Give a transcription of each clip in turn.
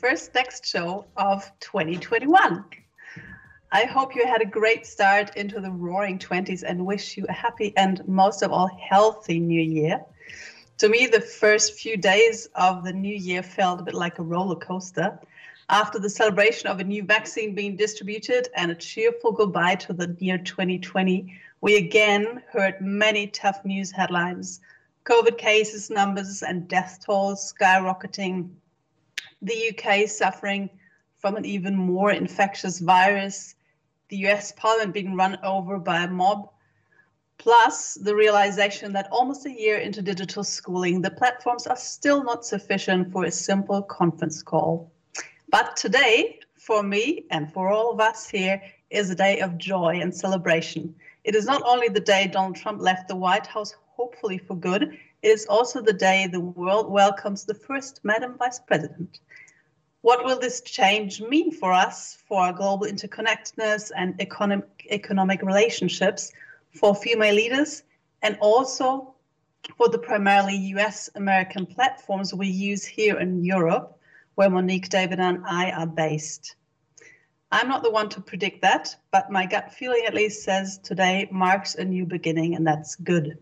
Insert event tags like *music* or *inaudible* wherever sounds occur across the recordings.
first next show of 2021. I hope you had a great start into the roaring 20s and wish you a happy and most of all healthy new year. To me, the first few days of the new year felt a bit like a roller coaster. After the celebration of a new vaccine being distributed and a cheerful goodbye to the year 2020, we again heard many tough news headlines COVID cases numbers and death tolls skyrocketing, the UK suffering from an even more infectious virus, the US Parliament being run over by a mob, plus the realization that almost a year into digital schooling, the platforms are still not sufficient for a simple conference call. But today, for me and for all of us here, is a day of joy and celebration. It is not only the day Donald Trump left the White House hopefully for good, it is also the day the world welcomes the first Madam Vice President. What will this change mean for us, for our global interconnectedness and economic, economic relationships, for female leaders, and also for the primarily US American platforms we use here in Europe, where Monique, David, and I are based? I'm not the one to predict that, but my gut feeling at least says today marks a new beginning, and that's good.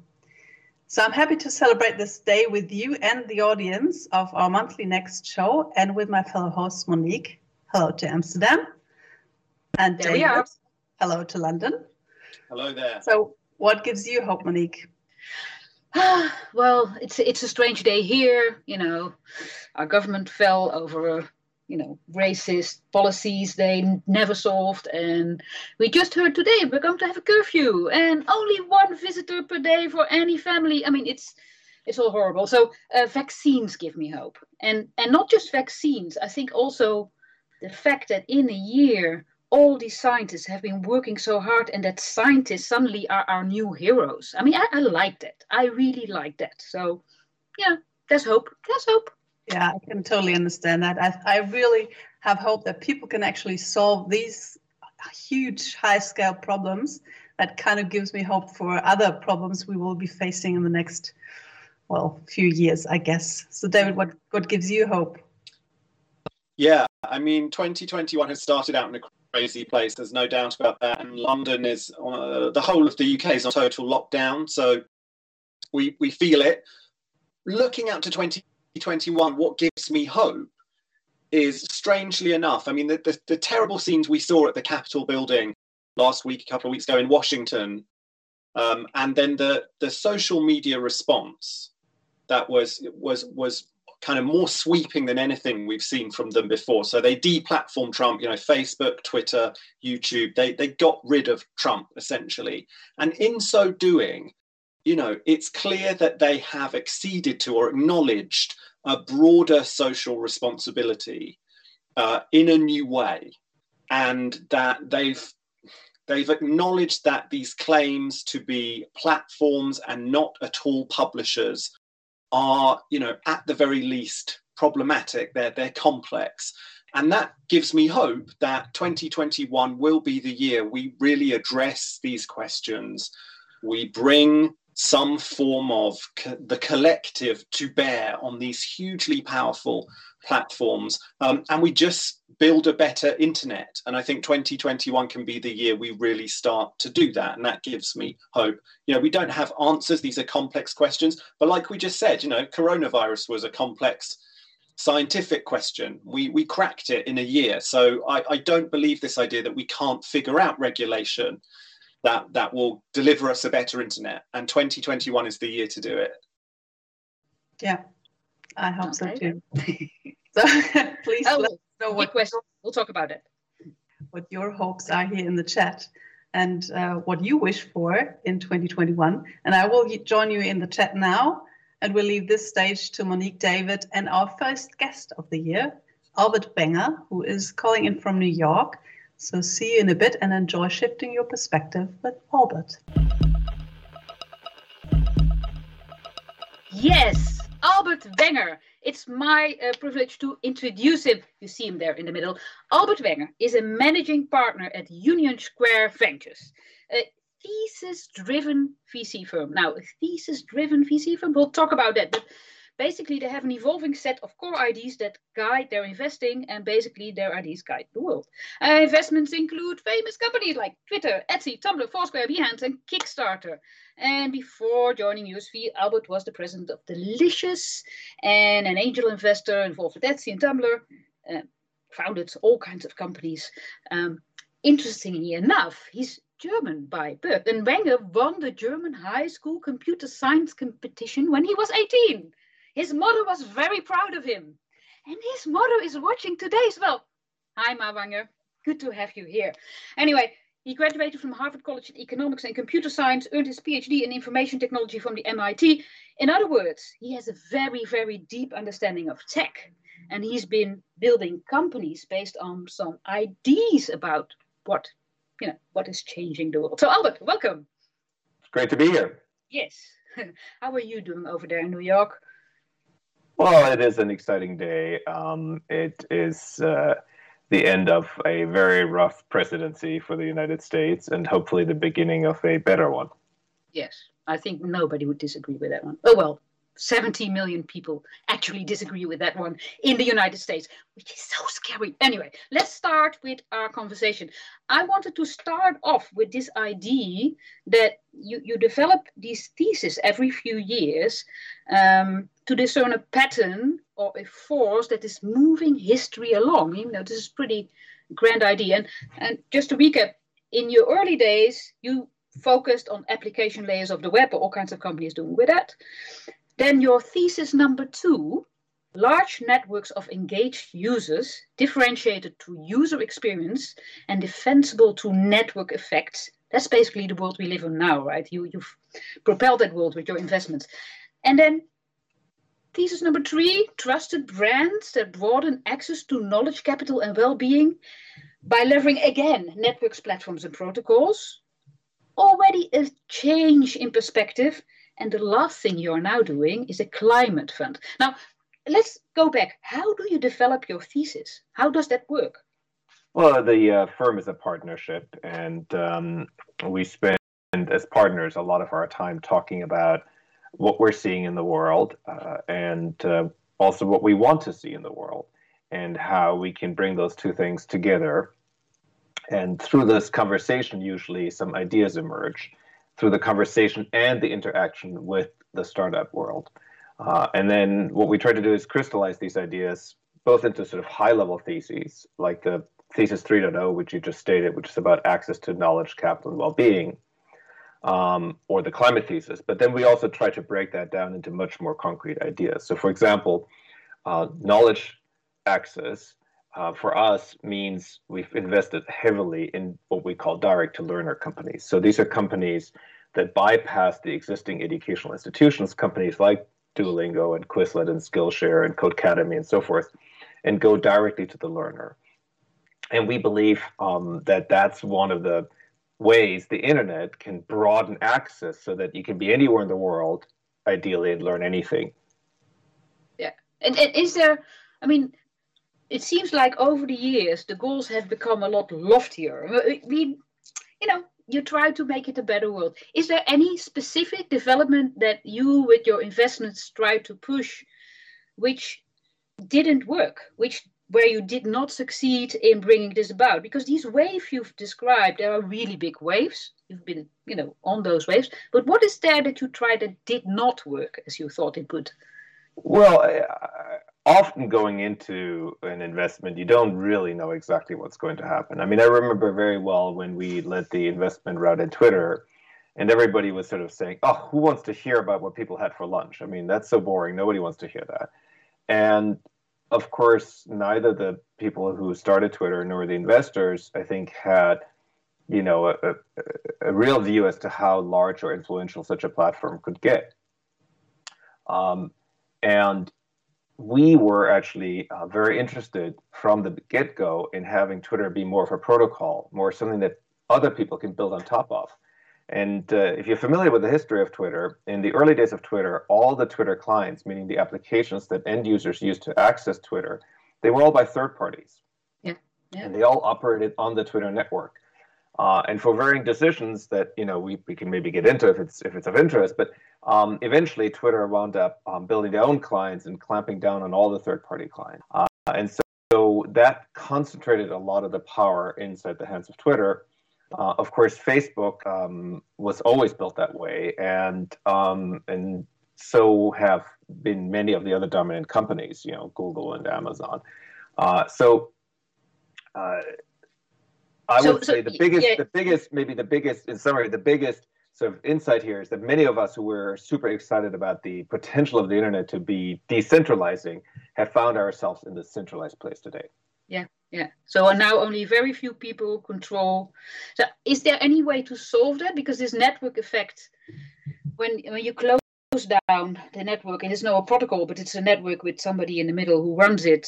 So I'm happy to celebrate this day with you and the audience of our monthly next show and with my fellow host Monique. Hello to Amsterdam. And there David. Hello to London. Hello there. So what gives you hope, Monique? *sighs* well, it's it's a strange day here. You know, our government fell over you know racist policies they never solved. And we just heard today we're going to have a curfew and only one visitor per day for any family. I mean it's it's all horrible. So uh, vaccines give me hope. And and not just vaccines i think also the fact that in a year all these scientists have been working so hard and that scientists suddenly are our new heroes. I mean i, I like that i really like that so yeah there's hope. There's hope yeah, I can totally understand that. I, I really have hope that people can actually solve these huge high scale problems. That kind of gives me hope for other problems we will be facing in the next, well, few years, I guess. So, David, what, what gives you hope? Yeah, I mean, 2021 has started out in a crazy place. There's no doubt about that. And London is, uh, the whole of the UK is on total lockdown. So we, we feel it. Looking out to 20 2021, what gives me hope is strangely enough, I mean, the, the, the, terrible scenes we saw at the Capitol building last week, a couple of weeks ago in Washington, um, and then the, the social media response that was was was kind of more sweeping than anything we've seen from them before. So they deplatformed Trump, you know, Facebook, Twitter, YouTube. They they got rid of Trump essentially, and in so doing, you know, it's clear that they have acceded to or acknowledged a broader social responsibility uh, in a new way, and that they've they've acknowledged that these claims to be platforms and not at all publishers are, you know, at the very least problematic. They're they're complex. And that gives me hope that 2021 will be the year we really address these questions. We bring some form of co- the collective to bear on these hugely powerful platforms. Um, and we just build a better internet. And I think 2021 can be the year we really start to do that. And that gives me hope. You know, we don't have answers, these are complex questions. But like we just said, you know, coronavirus was a complex scientific question. We, we cracked it in a year. So I, I don't believe this idea that we can't figure out regulation that that will deliver us a better internet. And 2021 is the year to do it. Yeah, I hope okay. *laughs* so too. *laughs* so please oh, let us know what question. We'll talk about it. What your hopes are here in the chat and uh, what you wish for in 2021. And I will join you in the chat now. And we'll leave this stage to Monique David and our first guest of the year, Albert Wenger, who is calling in from New York. So see you in a bit and enjoy shifting your perspective with Albert. Yes, Albert Wenger. It's my uh, privilege to introduce him. You see him there in the middle. Albert Wenger is a managing partner at Union Square Ventures, a thesis driven VC firm. Now, a thesis driven VC firm, we'll talk about that. But basically they have an evolving set of core ideas that guide their investing and basically their ideas guide the world. Uh, investments include famous companies like Twitter, Etsy, Tumblr, Foursquare, Behance and Kickstarter. And before joining USV, Albert was the president of Delicious and an angel investor involved with Etsy and Tumblr. Uh, founded all kinds of companies. Um, interestingly enough, he's German by birth. And Wenger won the German high school computer science competition when he was 18. His mother was very proud of him. And his mother is watching today as well. Hi, Ma Wenger. Good to have you here. Anyway, he graduated from Harvard College in Economics and Computer Science, earned his PhD in Information Technology from the MIT. In other words, he has a very, very deep understanding of tech. And he's been building companies based on some ideas about what you know what is changing the world. So Albert, welcome. It's great to be here. Yes. *laughs* How are you doing over there in New York? Well, it is an exciting day. Um, it is uh, the end of a very rough presidency for the United States, and hopefully the beginning of a better one. Yes, I think nobody would disagree with that one. Oh well, 70 million people actually disagree with that one in the United States, which is so scary. Anyway, let's start with our conversation. I wanted to start off with this idea that you, you develop these theses every few years um, to discern a pattern or a force that is moving history along. You know, this is pretty grand idea. And, and just to recap, in your early days, you focused on application layers of the web, or all kinds of companies doing with that. Then your thesis number two, large networks of engaged users differentiated to user experience and defensible to network effects. That's basically the world we live in now, right? You, you've propelled that world with your investments. And then thesis number three, trusted brands that broaden access to knowledge capital and well-being by leveraging again networks, platforms, and protocols. Already a change in perspective and the last thing you're now doing is a climate fund. Now, let's go back. How do you develop your thesis? How does that work? Well, the uh, firm is a partnership, and um, we spend as partners a lot of our time talking about what we're seeing in the world uh, and uh, also what we want to see in the world and how we can bring those two things together. And through this conversation, usually some ideas emerge through the conversation and the interaction with the startup world. Uh, and then what we try to do is crystallize these ideas both into sort of high level theses, like the thesis 3.0, which you just stated, which is about access to knowledge, capital, and well being, um, or the climate thesis. But then we also try to break that down into much more concrete ideas. So, for example, uh, knowledge access uh, for us means we've invested heavily in what we call direct to learner companies. So these are companies that bypass the existing educational institutions, companies like Duolingo and Quizlet and Skillshare and Codecademy and so forth, and go directly to the learner. And we believe um, that that's one of the ways the internet can broaden access so that you can be anywhere in the world, ideally, and learn anything. Yeah. And, and is there, I mean, it seems like over the years the goals have become a lot loftier. We, you know, you try to make it a better world. Is there any specific development that you, with your investments, try to push, which didn't work, which where you did not succeed in bringing this about? Because these waves you've described, there are really big waves. You've been, you know, on those waves. But what is there that you tried that did not work as you thought it would? Well, often going into an investment, you don't really know exactly what's going to happen. I mean, I remember very well when we led the investment route in Twitter, and everybody was sort of saying, "Oh, who wants to hear about what people had for lunch?" I mean, that's so boring. Nobody wants to hear that. And of course, neither the people who started Twitter nor the investors, I think, had you know a, a, a real view as to how large or influential such a platform could get. Um, and we were actually uh, very interested from the get go in having Twitter be more of a protocol, more something that other people can build on top of. And uh, if you're familiar with the history of Twitter, in the early days of Twitter, all the Twitter clients, meaning the applications that end users use to access Twitter, they were all by third parties. Yeah. yeah. And they all operated on the Twitter network. Uh, and for varying decisions that you know we, we can maybe get into if it's if it's of interest, but um, eventually Twitter wound up um, building their own clients and clamping down on all the third-party clients, uh, and so, so, that concentrated a lot of the power inside the hands of Twitter. Uh, of course, Facebook um, was always built that way, and um, and so have been many of the other dominant companies, you know, Google and Amazon. Uh, so uh, I so, would say so, the biggest, yeah. the biggest, maybe the biggest, in summary, the biggest sort of insight here is that many of us who were super excited about the potential of the internet to be decentralizing have found ourselves in this centralized place today. Yeah, yeah. So now only very few people control. So is there any way to solve that? Because this network effect, when when you close down the network, and it's not a protocol, but it's a network with somebody in the middle who runs it.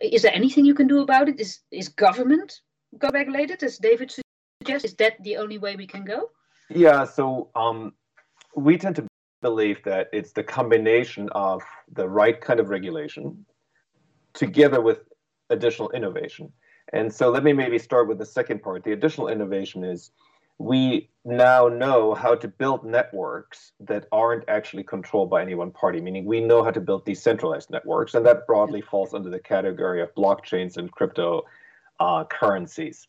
Is there anything you can do about it? Is is government got regulated, as David suggests? Is that the only way we can go? Yeah. So um, we tend to believe that it's the combination of the right kind of regulation together with additional innovation. And so let me maybe start with the second part. The additional innovation is we now know how to build networks that aren't actually controlled by any one party, meaning we know how to build decentralized networks, and that broadly falls under the category of blockchains and crypto uh, currencies.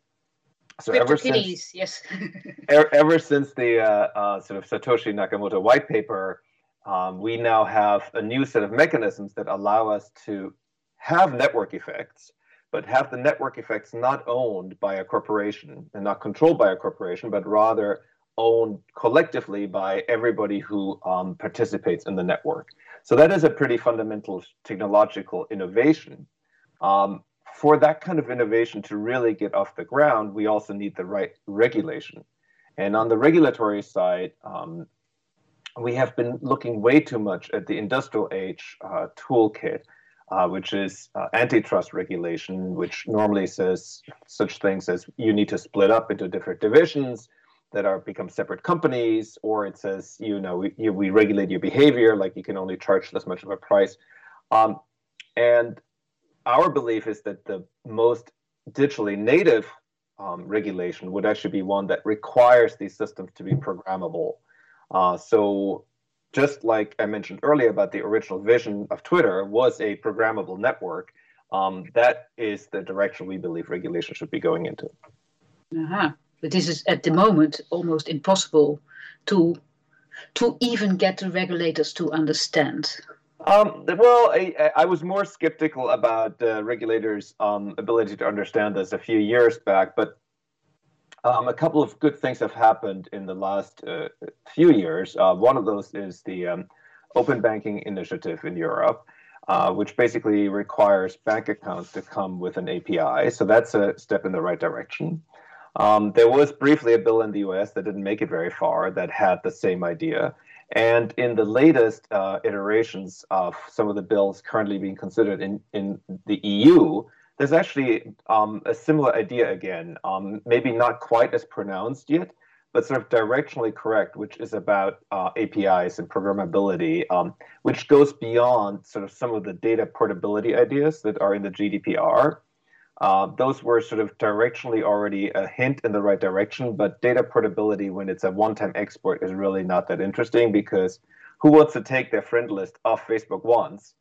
So ever since, yes. *laughs* ever since the uh, uh, sort of Satoshi Nakamoto white paper, um, we now have a new set of mechanisms that allow us to have network effects but have the network effects not owned by a corporation and not controlled by a corporation, but rather owned collectively by everybody who um, participates in the network. So that is a pretty fundamental technological innovation. Um, for that kind of innovation to really get off the ground, we also need the right regulation. And on the regulatory side, um, we have been looking way too much at the industrial age uh, toolkit uh, which is uh, antitrust regulation, which normally says such things as you need to split up into different divisions that are become separate companies, or it says you know we, you, we regulate your behavior, like you can only charge this much of a price. Um, and our belief is that the most digitally native um, regulation would actually be one that requires these systems to be programmable. Uh, so just like I mentioned earlier about the original vision of Twitter was a programmable network, um, that is the direction we believe regulation should be going into. Uh-huh. But this is at the moment almost impossible to to even get the regulators to understand. Um, well, I, I, was more skeptical about the regulators' um, ability to understand this a few years back, but um, a couple of good things have happened in the last uh, few years. Uh, one of those is the um, Open Banking Initiative in Europe, uh, which basically requires bank accounts to come with an API. So that's a step in the right direction. Um, there was briefly a bill in the US that didn't make it very far that had the same idea. And in the latest uh, iterations of some of the bills currently being considered in, in the EU, there's actually um, a similar idea again, um, maybe not quite as pronounced yet, but sort of directionally correct, which is about uh, APIs and programmability, um, which goes beyond sort of some of the data portability ideas that are in the GDPR. Uh, those were sort of directionally already a hint in the right direction, but data portability, when it's a one time export, is really not that interesting because who wants to take their friend list off Facebook once?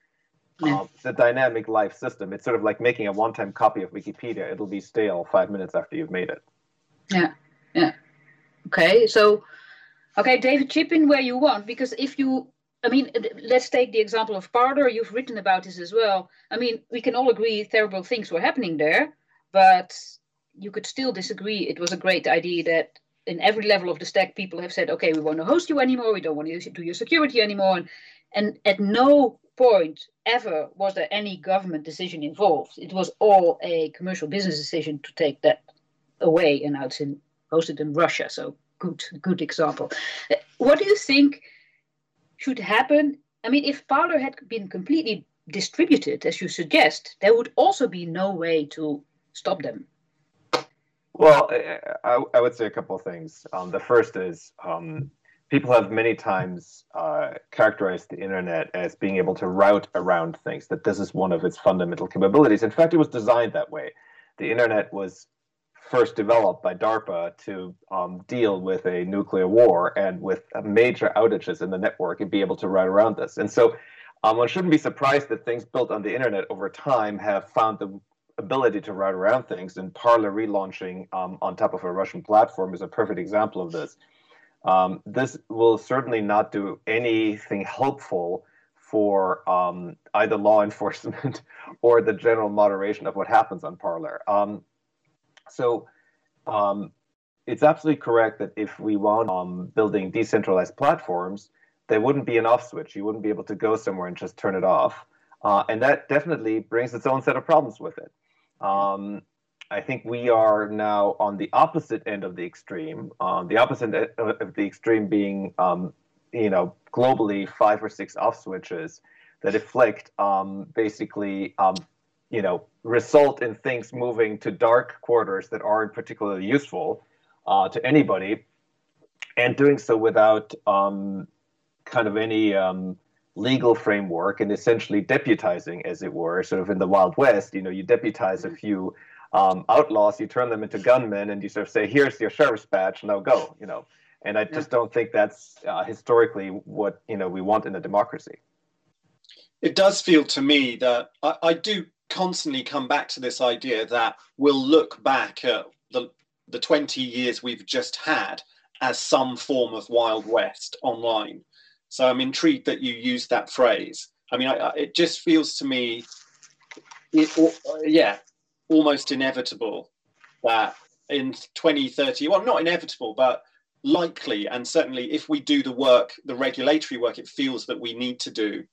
Mm. It's a dynamic life system. It's sort of like making a one-time copy of Wikipedia. It'll be stale five minutes after you've made it. Yeah, yeah. Okay, so, okay, David, chip in where you want because if you, I mean, let's take the example of Parler. You've written about this as well. I mean, we can all agree terrible things were happening there, but you could still disagree. It was a great idea that in every level of the stack, people have said, okay, we want to host you anymore. We don't want to do your security anymore. And, and at no point ever was there any government decision involved. It was all a commercial business decision to take that away, and now it's in, hosted in Russia. So good, good example. Uh, what do you think should happen? I mean, if Parler had been completely distributed, as you suggest, there would also be no way to stop them. Well, I, I would say a couple of things. Um, the first is um, people have many times uh, characterized the internet as being able to route around things, that this is one of its fundamental capabilities. In fact, it was designed that way. The internet was first developed by DARPA to um, deal with a nuclear war and with major outages in the network and be able to route around this. And so um, one shouldn't be surprised that things built on the internet over time have found the ability to route around things. And Parler relaunching um, on top of a Russian platform is a perfect example of this. Um, this will certainly not do anything helpful for um, either law *laughs* enforcement or the general moderation of what happens on Parler. Um, so um, it's absolutely correct that if we want um, building decentralized platforms, there wouldn't be an off switch. You wouldn't be able to go somewhere and just turn it off. Uh, and that definitely brings its own set of problems with it. Um, I think we are now on the opposite end of the extreme. Um, the opposite of the extreme being, um, you know, globally five or six off switches that afflict um, basically, um, you know, result in things moving to dark quarters that aren't particularly useful uh, to anybody, and doing so without um, kind of any um, legal framework and essentially deputizing, as it were, sort of in the Wild West. You know, you deputize a few um, outlaws, you turn them into gunmen, and you sort of say, "Here's your sheriff's badge, now go." You know, and I just don't think that's uh, historically what you know we want in a democracy. It does feel to me that I, I do constantly come back to this idea that we'll look back at the the 20 years we've just had as some form of Wild West online. So I'm intrigued that you use that phrase. I mean, I, I, it just feels to me, it, yeah, almost inevitable that in 2030, well, not inevitable, but likely, and certainly if we do the work, the regulatory work, it feels that we need to do,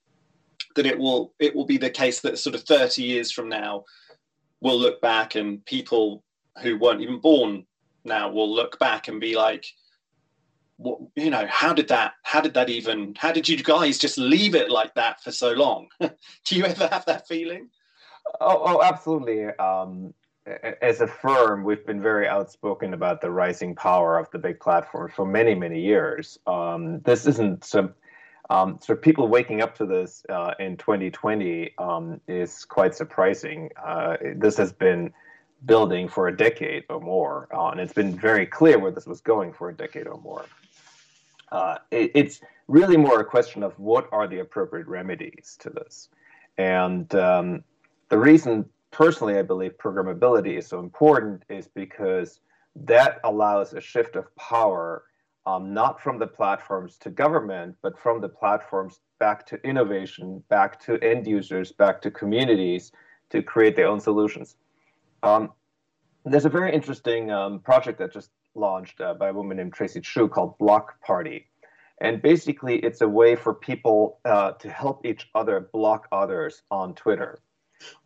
that it will it will be the case that sort of 30 years from now, we'll look back and people who weren't even born now will look back and be like, what, you know, how did that, how did that even, how did you guys just leave it like that for so long? *laughs* do you ever have that feeling? Oh, oh absolutely. Um, as a firm, we've been very outspoken about the rising power of the big platforms for many, many years. Um, this isn't some. Um, so people waking up to this uh, in 2020 um, is quite surprising. Uh, this has been building for a decade or more, uh, and it's been very clear where this was going for a decade or more. Uh, it, it's really more a question of what are the appropriate remedies to this, and um, the reason personally I believe programmability is so important is because that allows a shift of power um, not from the platforms to government, but from the platforms back to innovation, back to end users, back to communities to create their own solutions. Um, there's a very interesting um, project that just launched uh, by a woman named Tracy Chou called Block Party. And basically, it's a way for people uh, to help each other block others on Twitter.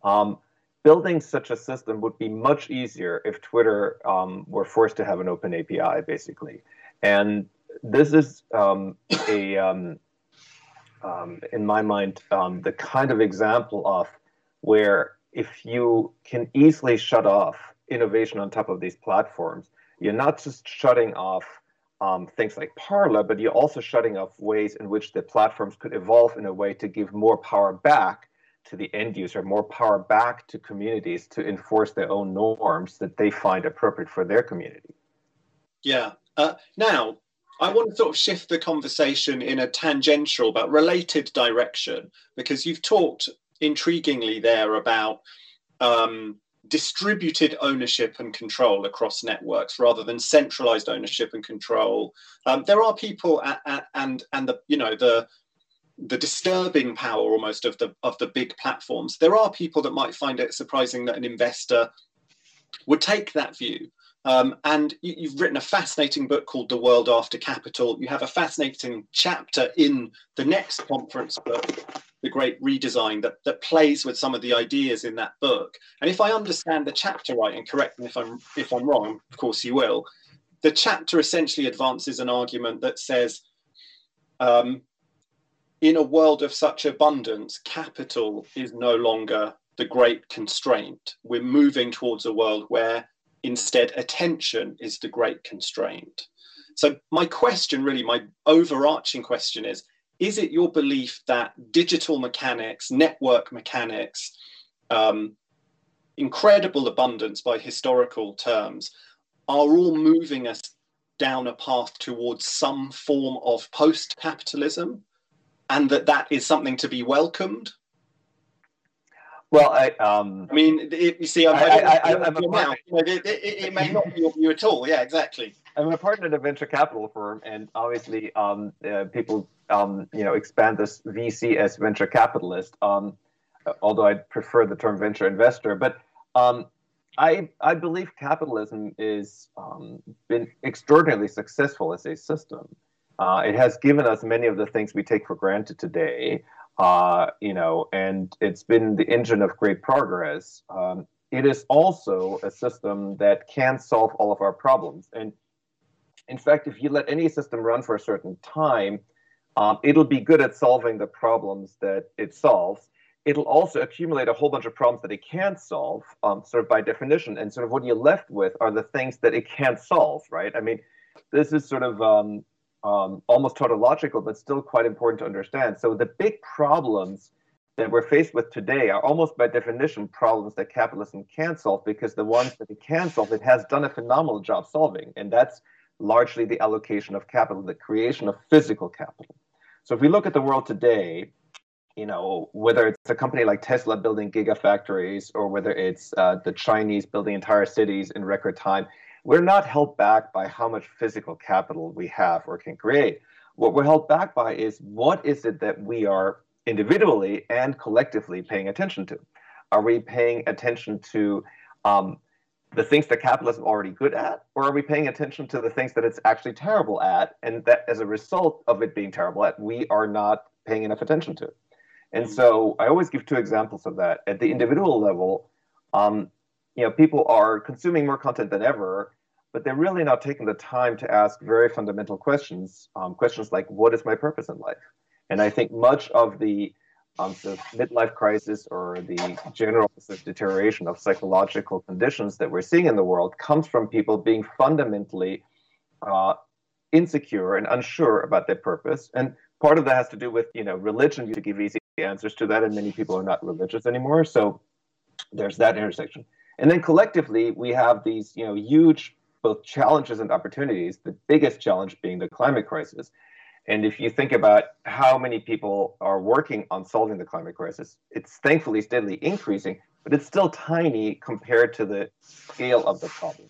Um, building such a system would be much easier if Twitter um, were forced to have an open API, basically. And this is um, a, um, um in my mind, um, the kind of example of where if you can easily shut off innovation on top of these platforms, you're not just shutting off um, things like Parler, but you're also shutting off ways in which the platforms could evolve in a way to give more power back to the end user, more power back to communities to enforce their own norms that they find appropriate for their community. Yeah. Uh, now, I want to sort of shift the conversation in a tangential but related direction because you've talked intriguingly there about um, distributed ownership and control across networks rather than centralized ownership and control. Um, there are people at, at, and and the you know the the disturbing power almost of the of the big platforms. There are people that might find it surprising that an investor would take that view. Um, and you, have written a fascinating book called The World After Capital. You have a fascinating chapter in the next conference book, The Great Redesign, that, that plays with some of the ideas in that book. And if I understand the chapter right, and correct me if I'm if I'm wrong, of course you will, the chapter essentially advances an argument that says um, in a world of such abundance, capital is no longer the great constraint. We're moving towards a world where instead attention is the great constraint. So, my question, really, my overarching question is Is it your belief that digital mechanics, network mechanics, um, incredible abundance by historical terms are all moving us down a path towards some form of post capitalism and that that is something to be welcomed? Well, I, um, I mean, it, you see, I'm, I, I, I, I'm now, it, it, it, may not be your view at all. Yeah, exactly. I'm a partner in a venture capital firm, and obviously, um, uh, people, um, you know, expand this VC as venture capitalist. Um, although I prefer the term venture investor, but um, I I believe capitalism is um, been extraordinarily successful as a system. Uh, it has given us many of the things we take for granted today, uh, you know, and it's been the engine of great progress. Um, it is also a system that can solve all of our problems. And in fact, if you let any system run for a certain time, um, it'll be good at solving the problems that it solves. It'll also accumulate a whole bunch of problems that it can't solve, um, sort of by definition. And sort of what you're left with are the things that it can't solve, right? I mean, this is sort of um, um, almost tautological, but still quite important to understand. So the big problems that we're faced with today are almost by definition problems that capitalism can't solve because the ones that it can solve, it has done a phenomenal job solving. And that's largely the allocation of capital, the creation of physical capital. So if we look at the world today, you know, whether it's a company like Tesla building gigafactories or whether it's uh, the Chinese building entire cities in record time, we're not held back by how much physical capital we have or can create. What we're held back by is what is it that we are individually and collectively paying attention to? Are we paying attention to um, the things that capitalism is already good at, or are we paying attention to the things that it's actually terrible at, and that as a result of it being terrible at, we are not paying enough attention to? And so I always give two examples of that. At the individual level, um, you know, people are consuming more content than ever, but they're really not taking the time to ask very fundamental questions. Um, questions like, what is my purpose in life? And I think much of the um, of midlife crisis or the general deterioration of psychological conditions that we're seeing in the world comes from people being fundamentally uh, insecure and unsure about their purpose. And part of that has to do with, you know, religion. You give easy answers to that, and many people are not religious anymore. So there's that intersection. And then collectively, we have these, you know, huge both challenges and opportunities. The biggest challenge being the climate crisis. And if you think about how many people are working on solving the climate crisis, it's thankfully steadily increasing, but it's still tiny compared to the scale of the problem.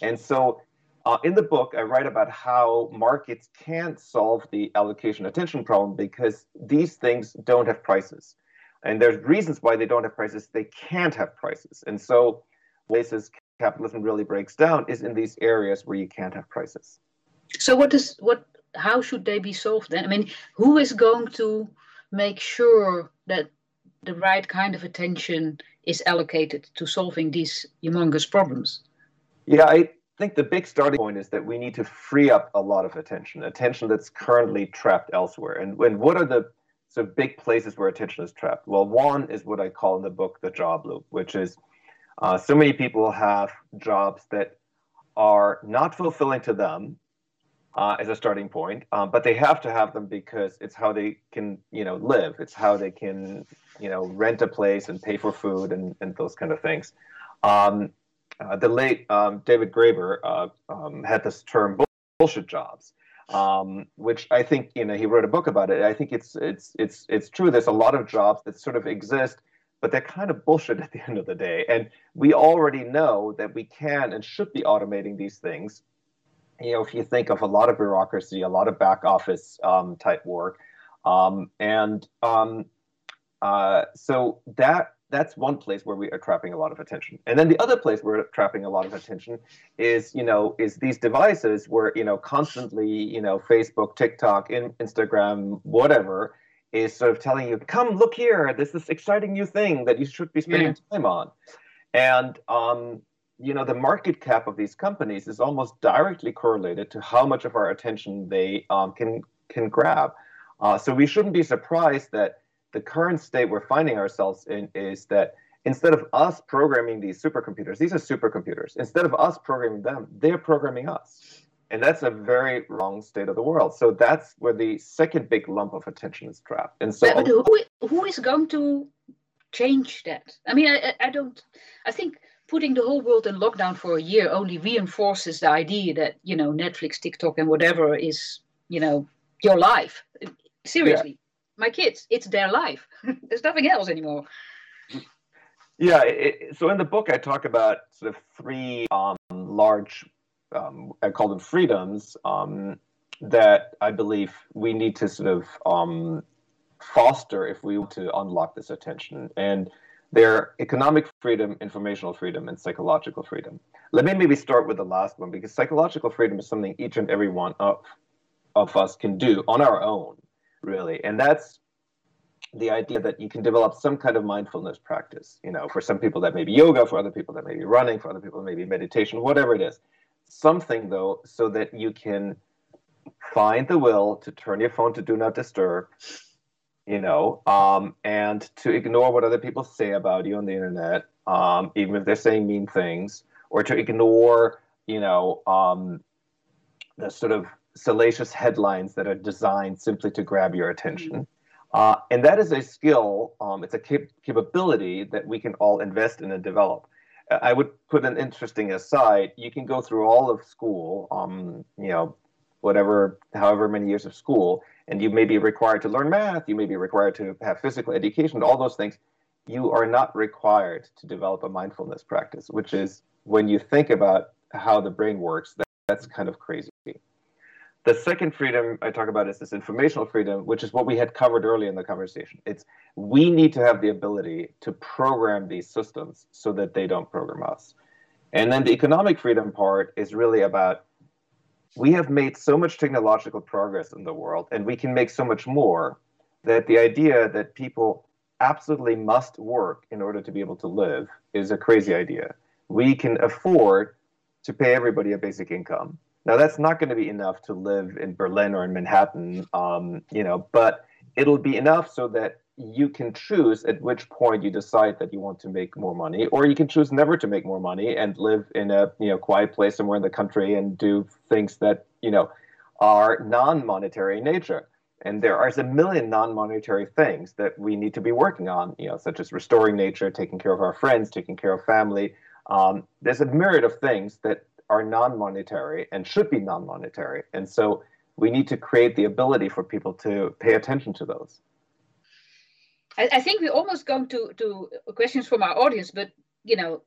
And so uh, in the book, I write about how markets can't solve the allocation attention problem because these things don't have prices. And there's reasons why they don't have prices. They can't have prices. And so places capitalism really breaks down is in these areas where you can't have prices. So what is what how should they be solved then? I mean, who is going to make sure that the right kind of attention is allocated to solving these humongous problems? Yeah, I think the big starting point is that we need to free up a lot of attention, attention that's currently trapped elsewhere. And when what are the so big places where attention is trapped? Well, one is what I call in the book the job loop, which is uh, so many people have jobs that are not fulfilling to them uh, as a starting point, um, but they have to have them because it's how they can, you know, live. It's how they can, you know, rent a place and pay for food and, and those kind of things. Um, uh, the late um, David Graeber uh, um, had this term bullshit jobs, um, which I think, you know, he wrote a book about it. I think it's it's it's it's true. There's a lot of jobs that sort of exist but they're kind of bullshit *laughs* at the end of the day. And we already know that we can and should be automating these things you know, if you think of a lot of bureaucracy, a lot of back office um, type work, um, and um, uh, so that that's one place where we are trapping a lot of attention. And then the other place we're trapping a lot of attention is, you know, is these devices where, you know, constantly, you know, Facebook, TikTok, in, Instagram, whatever, is sort of telling you, come look here, this is exciting new thing that you should be spending yeah. time on. And um, you know the market cap of these companies is almost directly correlated to how much of our attention they um, can can grab. Uh, so we shouldn't be surprised that the current state we're finding ourselves in is that instead of us programming these supercomputers, these are supercomputers. Instead of us programming them, they're programming us. And that's a very wrong state of the world. So that's where the second big lump of attention is trapped. And so, but who, who is going to change that? I mean, I, I don't. I think putting the whole world in lockdown for a year only reinforces the idea that you know Netflix, TikTok, and whatever is you know your life. Seriously, yeah. My kids, it's their life. *laughs* There's nothing else anymore. Yeah. It, so in the book, I talk about sort of three um, large, um, I call them freedoms, um, that I believe we need to sort of um, foster if we want to unlock this attention. And they're economic freedom, informational freedom, and psychological freedom. Let me maybe start with the last one because psychological freedom is something each and every one of, of us can do on our own, really. And that's the idea that you can develop some kind of mindfulness practice. You know, for some people that may be yoga, for other people that may be running, for other people that may be meditation, whatever it is. Something though, so that you can find the will to turn your phone to do not disturb, you know, um, and to ignore what other people say about you on the internet, um, even if they're saying mean things, or to ignore, you know, um, the sort of salacious headlines that are designed simply to grab your attention. Uh, and that is a skill, um, it's a cap- capability that we can all invest in and develop. I would put an interesting aside. You can go through all of school, um, you know, whatever, however many years of school, and you may be required to learn math, you may be required to have physical education, all those things. You are not required to develop a mindfulness practice, which is when you think about how the brain works, that, that's kind of crazy. The second freedom I talk about is this informational freedom, which is what we had covered earlier in the conversation. It's we need to have the ability to program these systems so that they don't program us. And then the economic freedom part is really about we have made so much technological progress in the world and we can make so much more that the idea that people absolutely must work in order to be able to live is a crazy idea. We can afford to pay everybody a basic income now that's not going to be enough to live in Berlin or in Manhattan, um, you know, but it'll be enough so that you can choose at which point you decide that you want to make more money, or you can choose never to make more money and live in a you know quiet place somewhere in the country and do things that you know are non-monetary in nature. And there are a million non-monetary things that we need to be working on, you know, such as restoring nature, taking care of our friends, taking care of family. Um, there's a myriad of things that are non-monetary and should be non-monetary. And so we need to create the ability for people to pay attention to those. I, I think we're almost going to, to questions from our audience, but you know,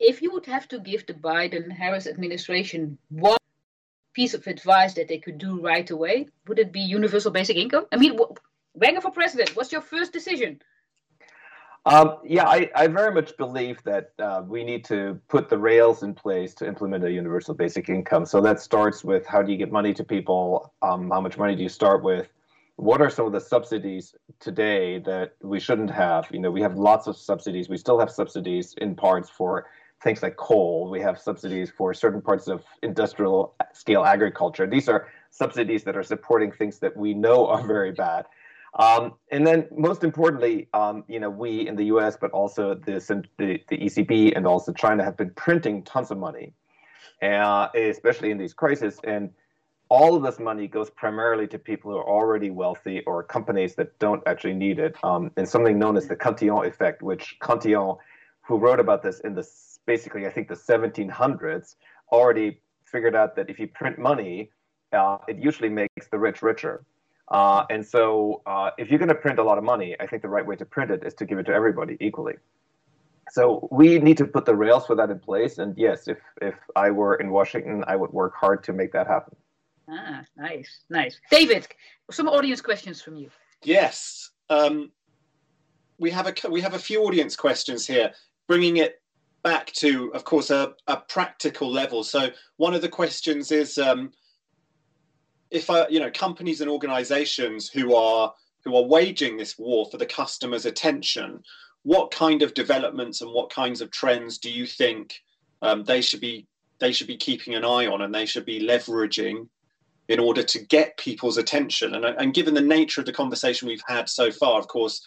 if you would have to give the Biden Harris administration one piece of advice that they could do right away, would it be universal basic income? I mean, Wenger for president, what's your first decision? Um, yeah, I, I, very much believe that uh, we need to put the rails in place to implement a universal basic income. So that starts with how do you get money to people? Um, how much money do you start with? What are some of the subsidies today that we shouldn't have? You know, we have lots of subsidies. We still have subsidies in parts for things like coal. We have subsidies for certain parts of industrial scale agriculture. These are subsidies that are supporting things that we know are very bad. Um, and then, most importantly, um, you know, we in the U.S., but also the, the, the ECB and also China have been printing tons of money, uh, especially in these crises. And all of this money goes primarily to people who are already wealthy or companies that don't actually need it. Um, and something known as the Cantillon effect, which Cantillon, who wrote about this in the basically I think the 1700s, already figured out that if you print money, uh, it usually makes the rich richer. Uh, and so, uh, if you're going to print a lot of money, I think the right way to print it is to give it to everybody equally. So we need to put the rails for that in place. And yes, if if I were in Washington, I would work hard to make that happen. Ah, nice, nice. David, some audience questions from you. Yes, um, we have a we have a few audience questions here, bringing it back to, of course, a, a practical level. So one of the questions is. Um, if you know companies and organizations who are who are waging this war for the customer's attention what kind of developments and what kinds of trends do you think um, they should be they should be keeping an eye on and they should be leveraging in order to get people's attention? And, and given the nature of the conversation we've had so far of course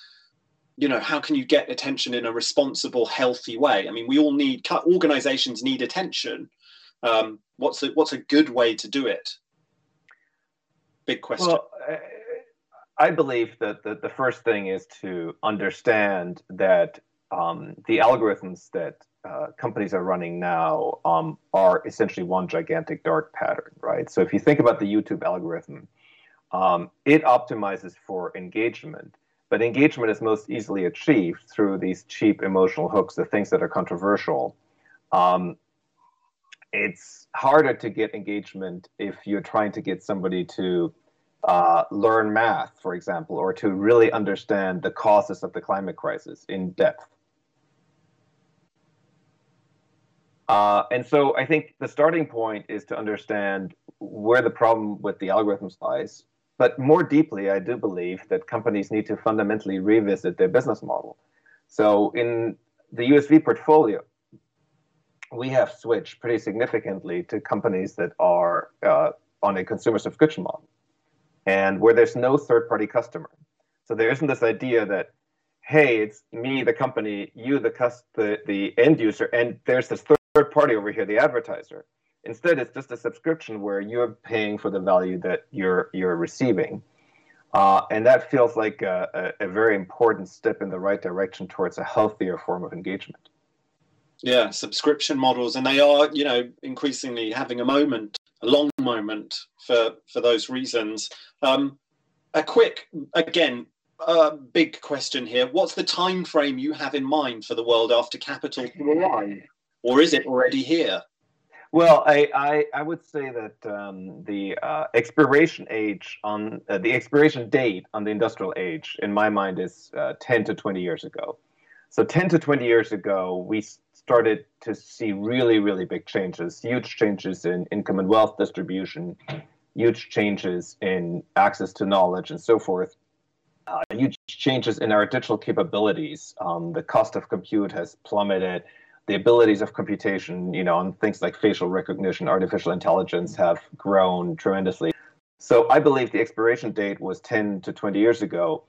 you know how can you get attention in a responsible healthy way? I mean we all need organizations need attention. Um, what's a, what's a good way to do it big question. Well, I believe that the, the first thing is to understand that um, the algorithms that uh, companies are running now um, are essentially one gigantic dark pattern, right? So if you think about the YouTube algorithm, um, it optimizes for engagement, but engagement is most easily achieved through these cheap emotional hooks, the things that are controversial. Um, it's harder to get engagement if you're trying to get somebody to uh, learn math, for example, or to really understand the causes of the climate crisis in depth. Uh, and so I think the starting point is to understand where the problem with the algorithms lies. But more deeply, I do believe that companies need to fundamentally revisit their business model. So in the USV portfolio, we have switched pretty significantly to companies that are uh, on a consumer subscription model and where there's no third party customer. So there isn't this idea that, hey, it's me, the company, you, the, cus- the, the end user, and there's this third party over here, the advertiser. Instead, it's just a subscription where you're paying for the value that you're you're receiving, uh, and that feels like a, a, a very important step in the right direction towards a healthier form of engagement. Yeah, subscription models, and they are, you know, increasingly having a moment a long moment for for those reasons. Um, a quick, again, uh, big question here. What's the time frame you have in mind for the world after capital to arrive, or is it already here? Well, I, I, I would say that um, the uh, expiration age on uh, the expiration date on the industrial age, in my mind, is uh, 10 to 20 years ago. So 10 to 20 years ago, we started to see really, really big changes, huge changes in income and wealth distribution, huge changes in access to knowledge and so forth, uh, huge changes in our digital capabilities. Um, the cost of compute has plummeted. The abilities of computation, you know, on things like facial recognition, artificial intelligence have grown tremendously. So I believe the expiration date was 10 to 20 years ago.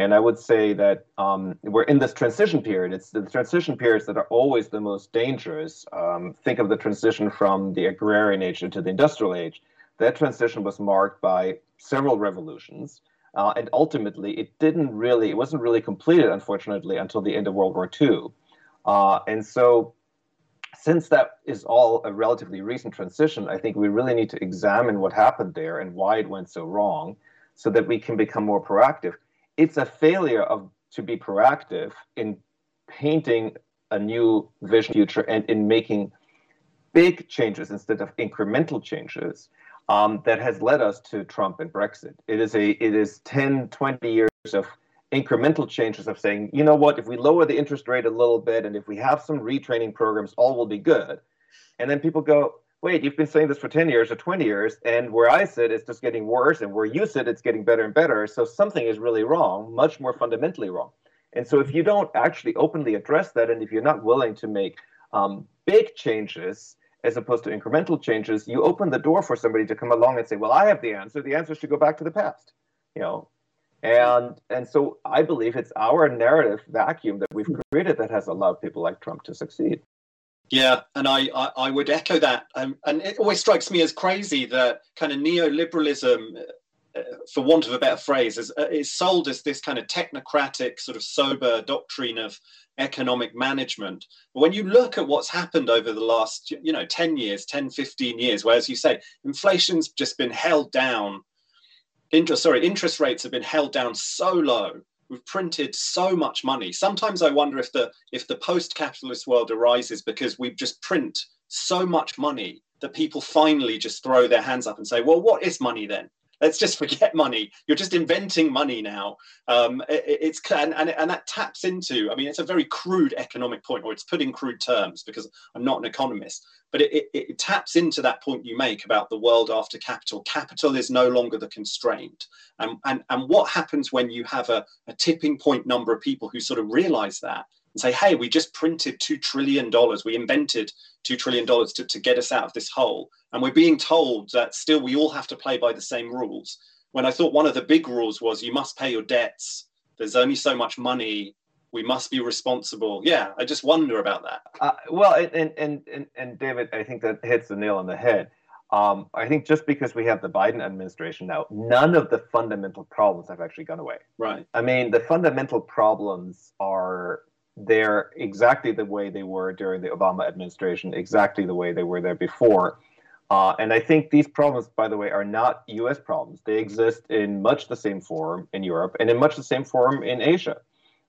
And I would say that um, we're in this transition period. It's the transition periods that are always the most dangerous. Um, think of the transition from the agrarian age into the industrial age. That transition was marked by several revolutions. Uh, and ultimately, it didn't really, it wasn't really completed, unfortunately, until the end of World War II. Uh, and so, since that is all a relatively recent transition, I think we really need to examine what happened there and why it went so wrong so that we can become more proactive it's a failure of to be proactive in painting a new vision future and in making big changes instead of incremental changes um, that has led us to Trump and Brexit. It is a it is 10, 20 years of incremental changes of saying, you know what, if we lower the interest rate a little bit and if we have some retraining programs, all will be good. And then people go, wait, you've been saying this for 10 years or 20 years, and where I sit, it's just getting worse, and where you sit, it's getting better and better. So something is really wrong, much more fundamentally wrong. And so if you don't actually openly address that, and if you're not willing to make um, big changes as opposed to incremental changes, you open the door for somebody to come along and say, well, I have the answer. The answer should go back to the past, you know. And and so I believe it's our narrative vacuum that we've created that has allowed people like Trump to succeed. Yeah, and I, I, I would echo that. Um, and it always strikes me as crazy that kind of neoliberalism, uh, for want of a better phrase, is, uh, is sold as this kind of technocratic, sort of sober doctrine of economic management. But when you look at what's happened over the last, you know, 10 years, 10, 15 years, where, as you say, inflation's just been held down. Interest, sorry, interest rates have been held down so low we've printed so much money. Sometimes I wonder if the if the post-capitalist world arises because we just print so much money that people finally just throw their hands up and say, "Well, what is money then?" Let's just forget money. You're just inventing money now. Um, it, it's and, and, and that taps into. I mean, it's a very crude economic point, or it's put in crude terms because I'm not an economist. But it, it, it taps into that point you make about the world after capital. Capital is no longer the constraint. And and, and what happens when you have a, a tipping point number of people who sort of realize that and say, hey, we just printed $2 trillion. We invented $2 trillion to, to get us out of this hole. And we're being told that still we all have to play by the same rules. When I thought one of the big rules was you must pay your debts. There's only so much money. We must be responsible. Yeah, I just wonder about that. Uh, well, and, and, and, and David, I think that hits the nail on the head. um, I think just because we have the Biden administration now, none of the fundamental problems have actually gone away. Right. I mean, the fundamental problems are there exactly the way they were during the Obama administration, exactly the way they were there before. Uh, and I think these problems, by the way, are not US problems. They exist in much the same form in Europe and in much the same form in Asia.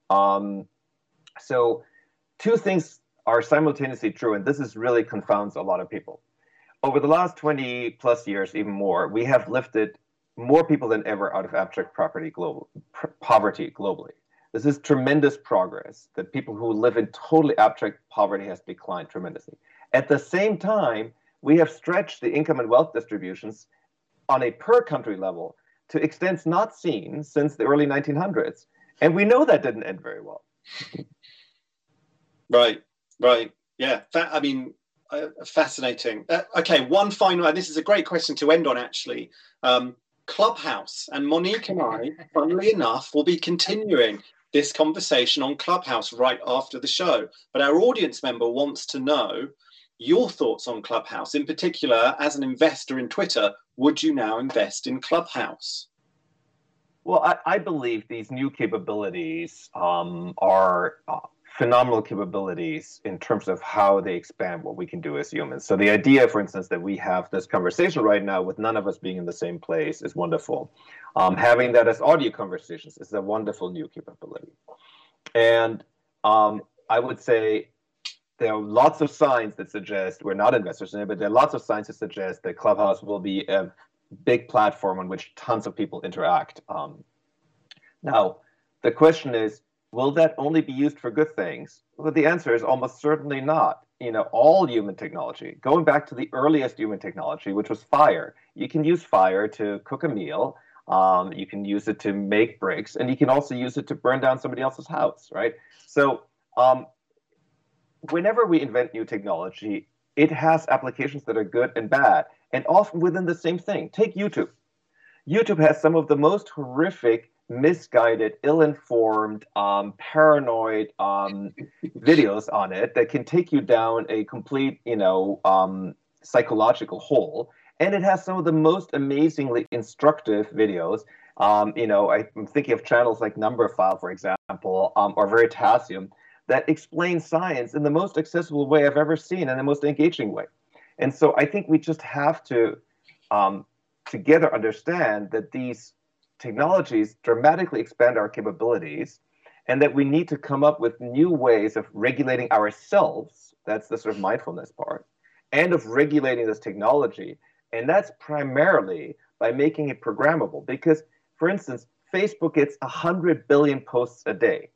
Um, so, two things are simultaneously true, and this is really confounds a lot of people over the last 20 plus years, even more, we have lifted more people than ever out of abject property global, poverty globally. This is tremendous progress. That people who live in totally abject poverty has declined tremendously. At the same time, we have stretched the income and wealth distributions on a per country level to extents not seen since the early 1900s. And we know that didn't end very well. Right, right. Yeah. I mean, uh, fascinating. Uh, okay, one final. And this is a great question to end on, actually. Um, Clubhouse and Monique and I, funnily enough, will be continuing this conversation on Clubhouse right after the show. But our audience member wants to know your thoughts on Clubhouse. In particular, as an investor in Twitter, would you now invest in Clubhouse? Well, I, I believe these new capabilities um, are uh, phenomenal capabilities in terms of how they expand what we can do as humans. So the idea, for instance, that we have this conversation right now with none of us being in the same place is wonderful. Um, having that as audio conversations is a wonderful new capability. And um, I would say there are lots of signs that suggest we're not investors in it, but there are lots of signs that suggest that Clubhouse will be a big platform on which tons of people interact. Um, now, the question is, Will that only be used for good things? Well, the answer is almost certainly not. You know, all human technology, going back to the earliest human technology, which was fire, you can use fire to cook a meal. Um, you can use it to make bricks, and you can also use it to burn down somebody else's house, right? So, um, whenever we invent new technology, it has applications that are good and bad, and often within the same thing. Take YouTube. YouTube has some of the most horrific misguided, ill-informed, um, paranoid um, videos on it that can take you down a complete, you know, um, psychological hole. And it has some of the most amazingly instructive videos. Um, you know, I'm thinking of channels like Numberphile, for example, um, or Veritasium, that explain science in the most accessible way I've ever seen and the most engaging way. And so I think we just have to um, together understand that these technologies dramatically expand our capabilities and that we need to come up with new ways of regulating ourselves that's the sort of mindfulness part and of regulating this technology. And that's primarily by making it programmable. Because for instance facebook gets 100 billion posts a day.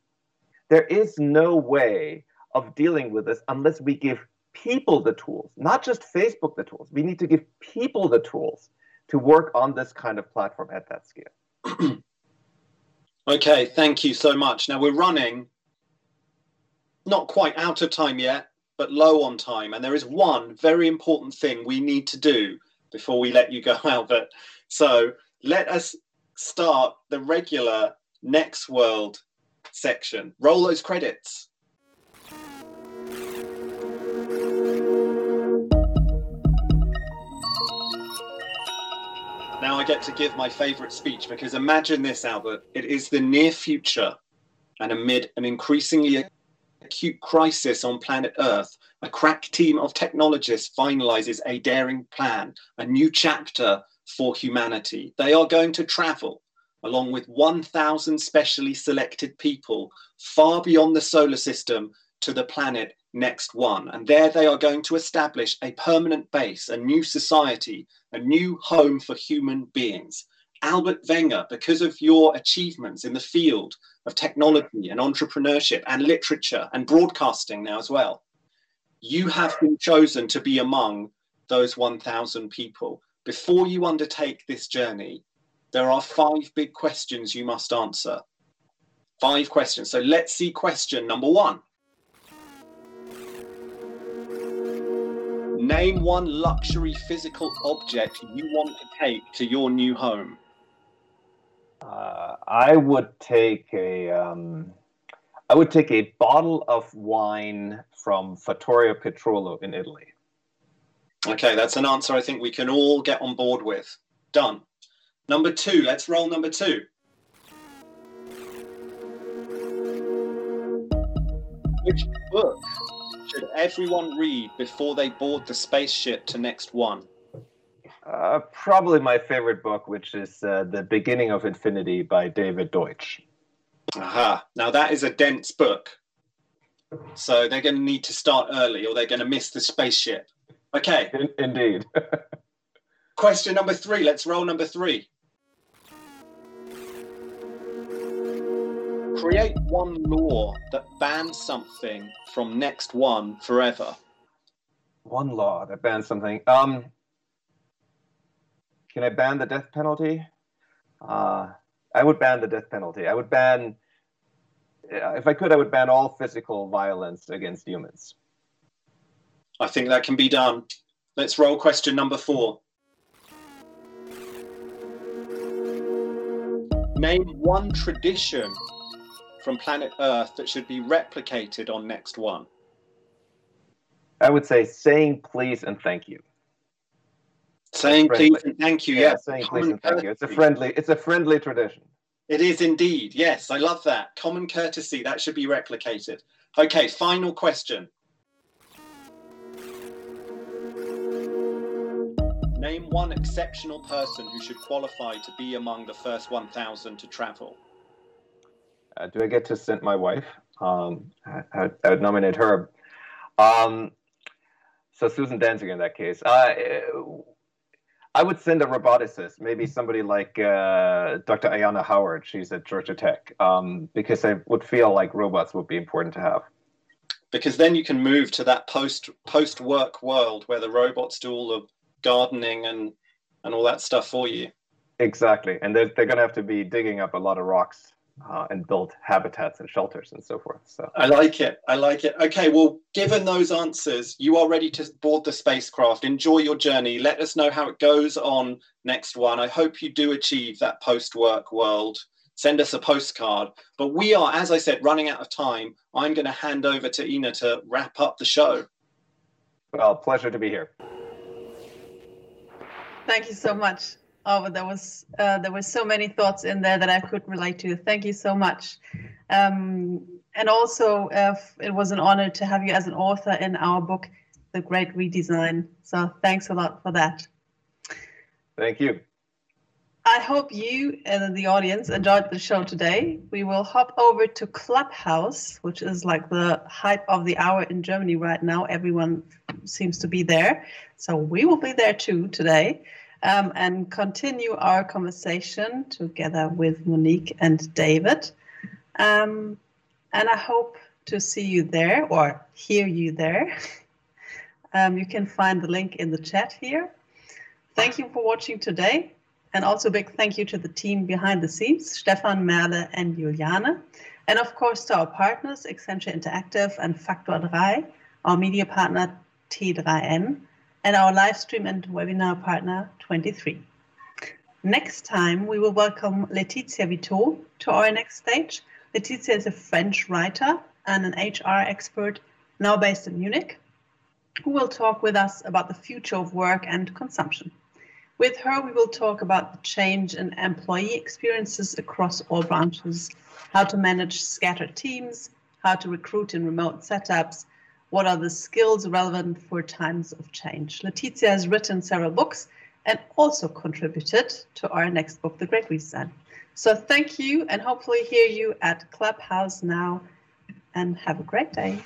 There is no way of dealing with this unless we give people the tools not just facebook the tools. We need to give people the tools to work on this kind of platform at that scale *clears throat* okay, thank you so much. Now we're running not quite out of time yet, but low on time. And there is one very important thing we need to do before we let you go, *laughs* Albert. So let us start the regular Next World section. Roll those credits. Now I get to give my favourite speech because imagine this, Albert. It is the near future, and amid an increasingly acute crisis on planet Earth, a crack team of technologists finalizes a daring plan, a new chapter for humanity. They are going to travel along with 1,000 specially selected people far beyond the solar system to the planet next one. And there they are going to establish a permanent base, a new society, a new home for human beings. Albert Wenger, because of your achievements in the field of technology and entrepreneurship and literature and broadcasting now as well, you have been chosen to be among those 1,000 people. Before you undertake this journey, there are five big questions you must answer. Five questions. So let's see question number one. Name one luxury physical object you want to take to your new home. Uh, I would take a. Um, I would take a bottle of wine from Fattoria Petrolo in Italy. Okay, that's an answer I think we can all get on board with. Done. Number two, let's roll number two. Which book should everyone read before they board the spaceship to next one? Uh, probably my favorite book, which is uh, The Beginning of Infinity by David Deutsch. Aha. Now that is a dense book. So they're going to need to start early or they're going to miss the spaceship. Okay. In- indeed. *laughs* Question number three. Let's roll number three. Create one law that bans something from next one forever. One law that bans something. Um, can I ban the death penalty? Uh, I would ban the death penalty. I would ban, uh, if I could, I would ban all physical violence against humans. I think that can be done. Let's roll question number four. Name one tradition from planet Earth that should be replicated on next one. I would say saying please and thank you. Saying please and thank you. Yeah, Yes, saying Common please and thank you. It's a friendly. It's a friendly tradition. It is indeed. Yes, I love that. Common courtesy, that should be replicated. Okay, final question. Name one exceptional person who should qualify to be among the first 1,000 to travel. Uh, do I get to send my wife? Um, I, I, would nominate her. Um, so Susan Danziger in that case. Uh, I would send a roboticist, maybe somebody like uh, Dr. Ayanna Howard. She's at Georgia Tech, um, because I would feel like robots would be important to have. Because then you can move to that post post work world where the robots do all the gardening and and all that stuff for you. Exactly, and they're, they're going to have to be digging up a lot of rocks uh, and build habitats and shelters and so forth. So I like it. I like it. Okay, well, given those answers, you are ready to board the spacecraft. Enjoy your journey. Let us know how it goes on next one. I hope you do achieve that post work world. Send us a postcard. But we are, as I said, running out of time. I'm going to hand over to Ina to wrap up the show. well, pleasure to be here. Thank you so much. Oh, there was uh, there were so many thoughts in there that I could relate to. Thank you so much. Um, and also, uh, it was an honor to have you as an author in our book, The Great Redesign. So thanks a lot for that. Thank you. I hope you and the audience enjoyed the show today. We will hop over to Clubhouse, which is like the hype of the hour in Germany right now. Everyone seems to be there. So we will be there too today um, and continue our conversation together with Monique and David. Um, and I hope to see you there or hear you there. *laughs* Um, you can find the link in the chat here. Thank you for watching today. And also big thank you to the team behind the scenes, Stefan, Merle, and Juliane. And of course to our partners, Accenture Interactive and Faktor 3, our media partner T3N, and our live stream and webinar partner 23. Next time, we will welcome Laetitia Vitaud to our next stage. Laetitia is a French writer and an HR expert now based in Munich, who will talk with us about the future of work and consumption. With her, we will talk about the change in employee experiences across all branches, how to manage scattered teams, how to recruit in remote setups, what are the skills relevant for times of change. Laetitia has written several books and also contributed to our next book, The Great Reset. So thank you and hopefully hear you at Clubhouse now and have a great day.